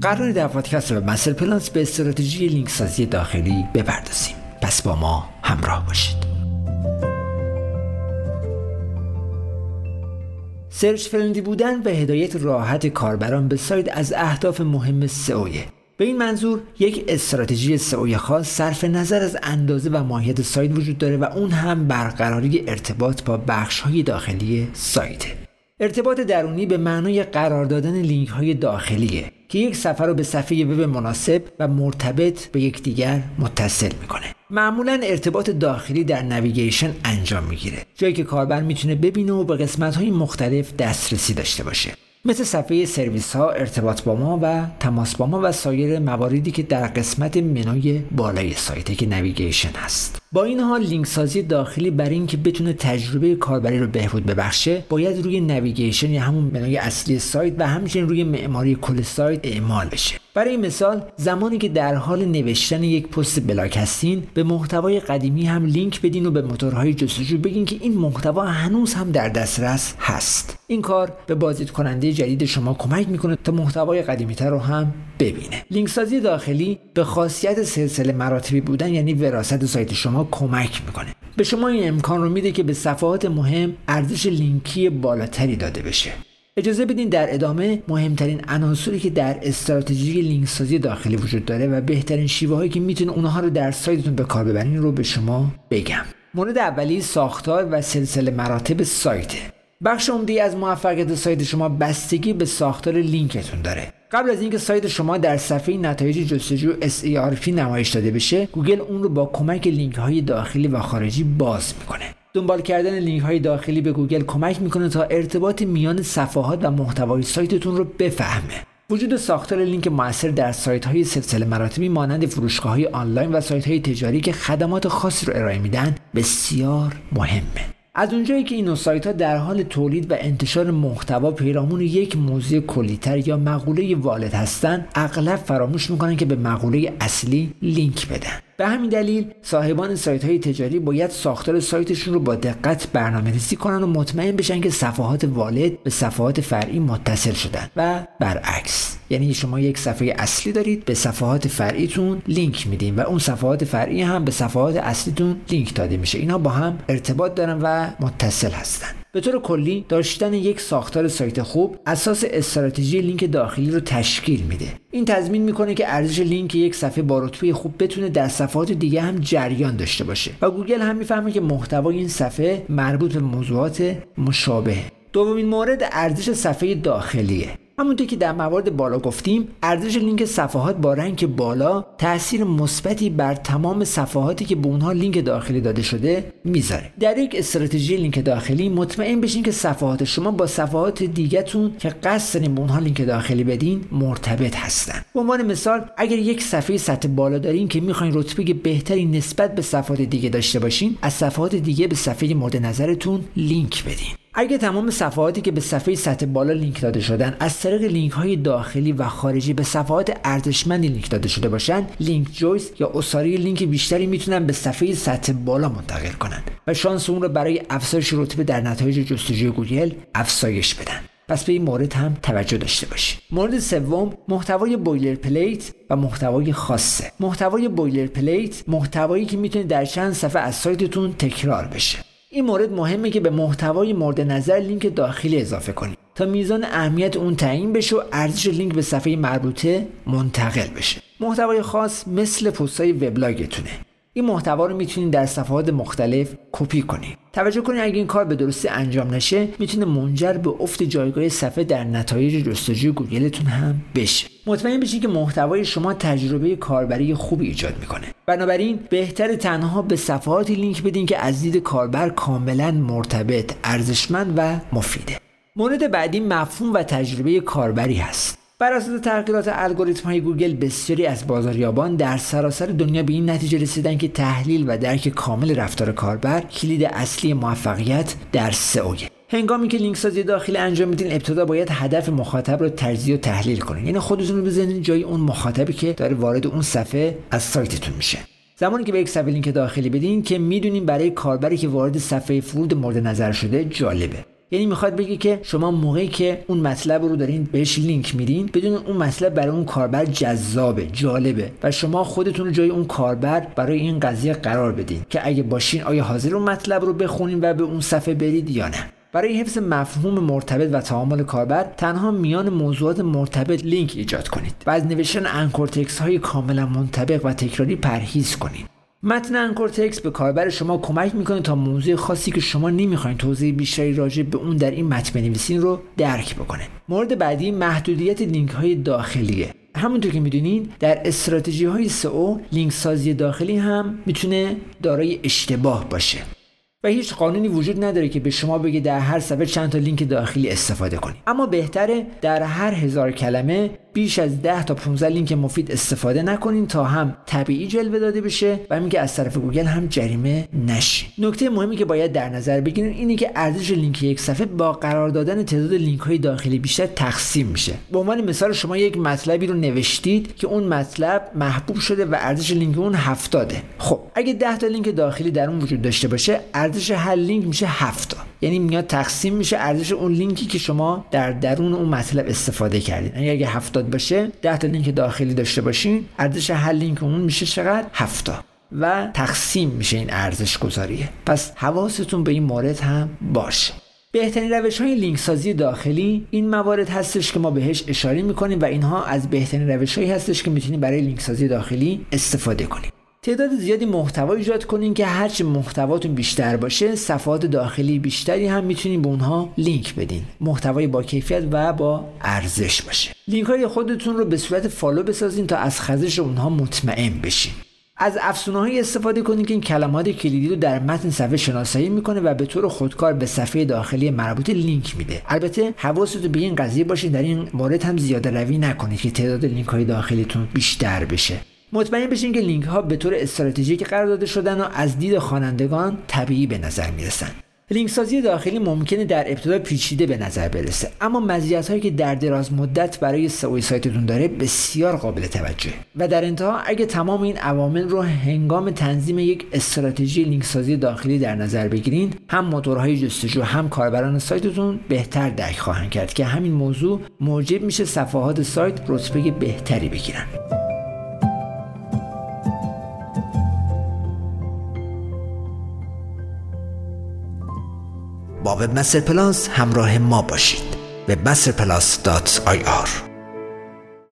قراره در پادکست Webmaster Plus به استراتژی لینک سازی داخلی بپردازیم. پس با ما همراه باشید. search friendly بودن و هدایت راحت کاربران به سایت از اهداف مهم سئویه به این منظور یک استراتژی سئوی خاص صرف نظر از اندازه و ماهیت سایت وجود داره و اون هم برقراری ارتباط با بخش های داخلی سایت ارتباط درونی به معنای قرار دادن لینک های داخلیه که یک صفحه رو به صفحه وب مناسب و مرتبط به یکدیگر متصل می‌کنه. معمولا ارتباط داخلی در navigation انجام می‌گیره. جایی که کاربر می‌تونه ببینه و به قسمت های مختلف دسترسی داشته باشه. مثل صفحه سرویس ها ارتباط با ما و تماس با ما و سایر مواردی که در قسمت منوی بالای سایت که navigation هست. با این حال لینک سازی داخلی برای اینکه بتونه تجربه کاربری رو بهبود ببخشه باید روی navigation یا همون منوی اصلی سایت و همچنین روی معماری کل سایت اعمال بشه. برای مثال زمانی که در حال نوشتن یک پست بلاگ هستین به محتوای قدیمی هم لینک بدین و به موتورهای جستجو بگین که این محتوا هنوز هم در دسترس هست. این کار به بازدید کننده جدید شما کمک می‌کنه تا محتوای قدیمی تر رو هم ببینه. لینک سازی داخلی به خاصیت سلسله مراتبی بودن یعنی وراثت سایت شما کمک می‌کنه. به شما این امکان رو میده که به صفحات مهم ارزش لینکی بالاتری داده بشه. اجازه بدین در ادامه مهمترین عناصری که در استراتژی لینک سازی داخلی وجود داره و بهترین شیوه هایی که می‌تونه اونها رو در سایتتون به کار ببرین رو به شما بگم. مورد اولی ساختار و سلسله مراتب سایته. بخش عمده از موفقیت سایت شما بستگی به ساختار لینکتون داره. قبل از اینکه سایت شما در صفحه نتایج جستجو SERP نمایش داده بشه گوگل اون رو با کمک لینک های داخلی و خارجی باز می‌کنه. دنبال کردن لینک های داخلی به گوگل کمک می‌کنه تا ارتباط میان صفحات و محتوای سایتتون رو بفهمه. وجود ساختار لینک موثر در سایت های سلسله مراتبی مانند فروشگاه های آنلاین و سایت های تجاری که خدمات خاصی رو ارائه میدن بسیار مهمه. از اونجایی که این سایت ها در حال تولید و انتشار محتوا پیرامون یک موضوع کلیتر یا مقوله والد هستند اغلب فراموش می‌کنن که به مقوله اصلی لینک بدن. به همین دلیل صاحبان سایت های تجاری باید ساختار سایتشون رو با دقت برنامه ریزی کنن و مطمئن بشن که صفحات والد به صفحات فرعی متصل شدن و برعکس. یعنی شما یک صفحه اصلی دارید به صفحات فرعیتون لینک میدین و اون صفحات فرعی هم به صفحات اصلیتون لینک داده میشه. اینا با هم ارتباط دارن و متصل هستن. به طور کلی داشتن یک ساختار سایت خوب اساس استراتژی لینک داخلی رو تشکیل میده. این تضمین می‌کنه که ارزش لینک یک صفحه با رتبه خوب بتونه در صفحات دیگه هم جریان داشته باشه و گوگل هم می‌فهمه که محتوای این صفحه مربوط به موضوعات مشابه. دومین مورد ارزش صفحه داخلیه. همونطور که در موارد بالا گفتیم ارزش لینک صفحات با rank بالا تاثیر مثبتی بر تمام صفحاتی که به اونها لینک داخلی داده شده می‌ذاره. در یک استراتژی لینک داخلی مطمئن بشین که صفحات شما با صفحات دیگهتون که قصد دارین به اونها لینک داخلی بدین مرتبط هستن. به عنوان مثال اگر یک صفحه سطح بالا دارین که می‌خواین رتبه بهتری نسبت به صفحات دیگه داشته باشین از صفحات دیگه به صفحه مورد نظرتون لینک بدین. اگه تمام صفحاتی که به صفحه سطح بالا لینک داده شدن از طریق لینک های داخلی و خارجی به صفحات ارزشمندی لینک داده شده باشن link juice یا عصاره لینک بیشتری می‌تونن به صفحه سطح بالا منتقل کنند و شانس اون رو برای افزایش رتبه در نتایج جستجوی گوگل افزایش بدن. پس به این مورد هم توجه داشته باشید. مورد سوم محتوای boilerplate و محتوای خاصه. محتوای boilerplate محتوایی که می‌تونه در چند صفحه از سایتتون تکرار بشه. این مورد مهمه که به محتوای مورد نظر لینک داخلی اضافه کنید تا میزان اهمیت اون تعیین بشه و ارزش لینک به صفحه مربوطه منتقل بشه. محتوای خاص مثل پستای وبلاگتونه. این محتوا رو می‌تونید در صفحات مختلف کپی کنید. توجه کنید اگه این کار به درستی انجام نشه می‌تونه منجر به افت جایگاه صفحه در نتایج جستجوی گوگلتون هم بشه. مطمئن بشید که محتوای شما تجربه کاربری خوبی ایجاد می‌کنه. بنابراین بهتره تنها به صفحاتی لینک بدین که از دید کاربر کاملا مرتبط ارزشمند و مفیده. مورد بعدی مفهوم و تجربه کاربری هست. بر اساس تحقیقات الگوریتم های گوگل بسیاری از بازاریابان در سراسر دنیا به این نتیجه رسیدن که تحلیل و درک کامل رفتار کاربر کلید اصلی موفقیت در سئویه هنگامی که لینک سازی داخلی انجام میدین ابتدا باید هدف مخاطب رو تجزیه و تحلیل کنید یعنی خودتون رو بزنید جای اون مخاطبی که داره وارد اون صفحه از سایتتون میشه. زمانی که به یک صفحه لینک داخلی بدین که می‌دونیم برای کاربری که وارد صفحه فرود مورد نظر شده جالبه. یعنی می‌خواد بگه که شما موقعی که اون مطلب رو دارین بهش لینک میدین بدون اون مطلب برای اون کاربر جذابه جالبه و شما خودتون رو جای اون کاربر برای این قضیه قرار بدین که اگه باشین آیا حاضر اون مطلب رو بخونین و به اون صفحه برید یا نه. برای حفظ مفهوم مرتبط و تعامل کاربر تنها میان موضوعات مرتبط لینک ایجاد کنید و از نوشتن anchor text های کاملا منطبق و تکراری پرهیز کنید. متن anchor text به کاربر شما کمک می‌کنه تا موضوع خاصی که شما نمی‌خواین توضیح بیشتری راجع به اون در این متن بنویسین رو درک بکنه. مورد بعدی محدودیت لینک های داخلیه. همونطور که می‌دونین در استراتژی های سئو لینک سازی داخلی هم می‌تونه دارای اشتباه باشه. و هیچ قانونی وجود نداره که به شما بگه در هر صفحه چند تا لینک داخلی استفاده کنید اما بهتره در هر هزار کلمه بیش از 10 تا 15 لینک مفید استفاده نکنین تا هم طبیعی جلوه داده بشه و همین که از طرف گوگل هم جریمه نشین نکته مهمی که باید در نظر بگیرین اینه که ارزش لینک یک صفحه با قرار دادن تعداد لینک های داخلی بیشتر تقسیم میشه. به عنوان مثال شما یک مطلبی رو نوشتید که اون مطلب محبوب شده و ارزش لینک اون 70 خب اگه 10 تا لینک داخلی در اون وجود داشته باشه ارزش هر لینک میشه 7 یعنی میاد تقسیم میشه ارزش اون لینکی که شما در درون اون مطلب استفاده کردید یعنی اگه 70 باشه 10 تا لینک داخلی داشته باشین ارزش هر لینک اون میشه چقدر؟ 70 و تقسیم میشه این ارزش گذاریه. پس حواستون به این مورد هم باشه. بهترین روش های لینک سازی داخلی این موارد هستش که ما بهش اشاره می‌کنیم و اینها از بهترین روش هایی هستش که می‌تونیم برای لینک سازی داخلی استفاده کنیم. تعداد زیادی محتوا ایجاد کنین که هرچی محتواتون بیشتر باشه صفحات داخلی بیشتری هم می‌تونین به اونها لینک بدین. محتوای با کیفیت و با ارزش باشه. لینک های خودتون رو به صورت follow بسازین تا از خزش اونها مطمئن بشین. از افزونه های استفاده کنید که این کلمات کلیدی رو در متن صفحه شناسایی می‌کنه و به طور خودکار به صفحه داخلی مربوطه لینک میده. البته حواستون به این قضیه باشید در این مورد هم زیاده روی نکنید که تعداد لینک های داخلیتون بیشتر بشه. مطمئن بشین که لینک ها به طور استراتژیک قرار داده شدن و از دید خوانندگان طبیعی به نظر می‌رسن. لینک سازی داخلی ممکنه در ابتدا پیچیده به نظر برسه اما مزیت هایی که در دراز مدت برای سئو سایتتون داره بسیار قابل توجه و در انتها اگه تمام این عوامل رو هنگام تنظیم یک استراتژی لینک سازی داخلی در نظر بگیرین هم موتورهای جستجو هم کاربران سایتتون بهتر درک خواهند کرد که همین موضوع موجب میشه صفحات سایت رتبه بهتری بگیرن. با وب مستر پلاس همراه ما باشید. به پلاس دات